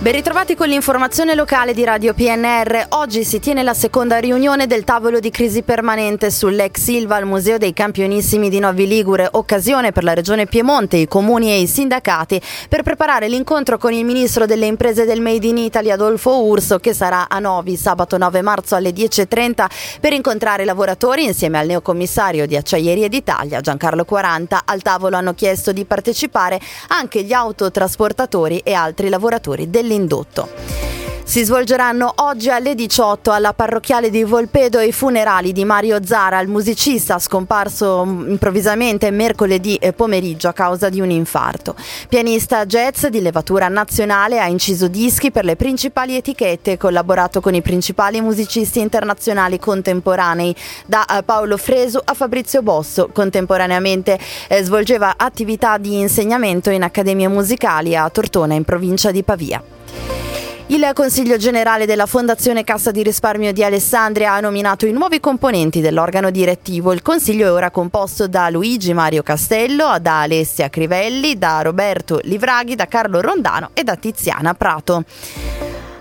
Ben ritrovati con l'informazione locale di Radio PNR. Oggi si tiene la seconda riunione del tavolo di crisi permanente sull'ex Silva al Museo dei Campionissimi di Novi Ligure, occasione per la Regione Piemonte, i comuni e i sindacati per preparare l'incontro con il ministro delle imprese del Made in Italy Adolfo Urso che sarà a Novi sabato 9 marzo alle 10.30 per incontrare i lavoratori insieme al neocommissario di Acciaierie d'Italia Giancarlo 40. Al tavolo hanno chiesto di partecipare anche gli autotrasportatori e altri lavoratori del dell'indotto. Si svolgeranno oggi alle 18 alla parrocchiale di Volpedo i funerali di Mario Zara, il musicista scomparso improvvisamente mercoledì pomeriggio a causa di un infarto. Pianista jazz di levatura nazionale, ha inciso dischi per le principali etichette e collaborato con i principali musicisti internazionali contemporanei, da eh, Paolo Fresu a Fabrizio Bosso. Contemporaneamente eh, svolgeva attività di insegnamento in accademie musicali a Tortona in provincia di Pavia. Il Consiglio generale della Fondazione Cassa di Risparmio di Alessandria ha nominato i nuovi componenti dell'organo direttivo. Il Consiglio è ora composto da Luigi Mario Castello, da Alessia Crivelli, da Roberto Livraghi, da Carlo Rondano e da Tiziana Prato.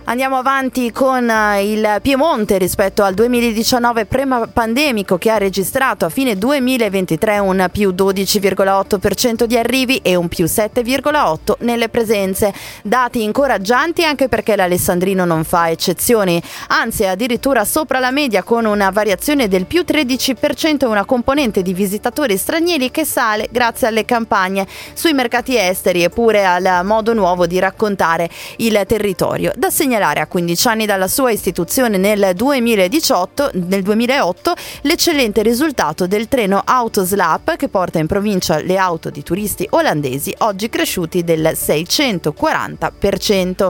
Andiamo avanti con eh, il Piemonte rispetto al 2019 pre-pandemico che ha registrato a fine 2023 un più 12,8% di arrivi e un più 7,8% nelle presenze. Dati incoraggianti anche perché l'Alessandrino non fa eccezioni, anzi addirittura sopra la media con una variazione del più 13% e una componente di visitatori stranieri che sale grazie alle campagne sui mercati esteri e pure al modo nuovo di raccontare il territorio. Da segnalare segnalare a 15 anni dalla sua istituzione nel 2018, nel 2008 l'eccellente risultato del treno Autoslap che porta in provincia le auto di turisti olandesi, oggi cresciuti del 640%.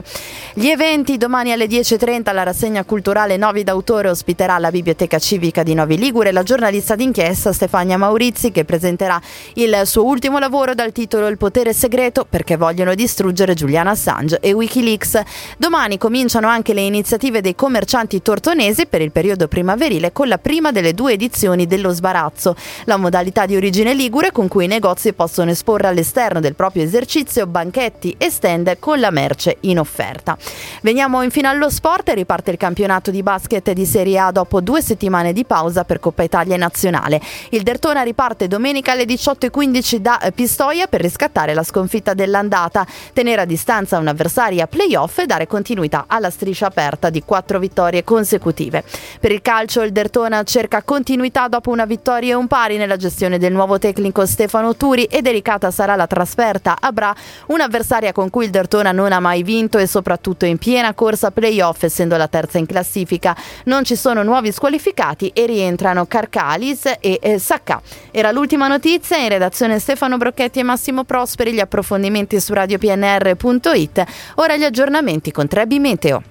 Gli eventi domani alle 10.30 la rassegna culturale Novi d'autore ospiterà la Biblioteca Civica di Novi Ligure la giornalista d'inchiesta Stefania Maurizi che presenterà il suo ultimo lavoro dal titolo Il potere segreto perché vogliono distruggere Julian Assange e Wikileaks. Domani comincia cominciano anche le iniziative dei commercianti tortonesi per il periodo primaverile con la prima delle due edizioni dello sbarazzo, la modalità di origine ligure con cui i negozi possono esporre all'esterno del proprio esercizio banchetti e stand con la merce in offerta. Veniamo infine allo sport e riparte il campionato di basket di Serie A dopo due settimane di pausa per Coppa Italia Nazionale. Il Dertona riparte domenica alle 18.15 da Pistoia per riscattare la sconfitta dell'andata, tenere a distanza un'avversaria playoff e dare continuità alla striscia aperta di quattro vittorie consecutive. Per il calcio il Dertona cerca continuità dopo una vittoria e un pari nella gestione del nuovo tecnico Stefano Turi e delicata sarà la trasferta a Bra, un'avversaria con cui il Dertona non ha mai vinto e soprattutto in piena corsa playoff essendo la terza in classifica. Non ci sono nuovi squalificati e rientrano Carcalis e eh, Sacca. Era l'ultima notizia in redazione Stefano Brocchetti e Massimo Prosperi, gli approfondimenti su radiopnr.it. Ora gli aggiornamenti con Trebi Meteo.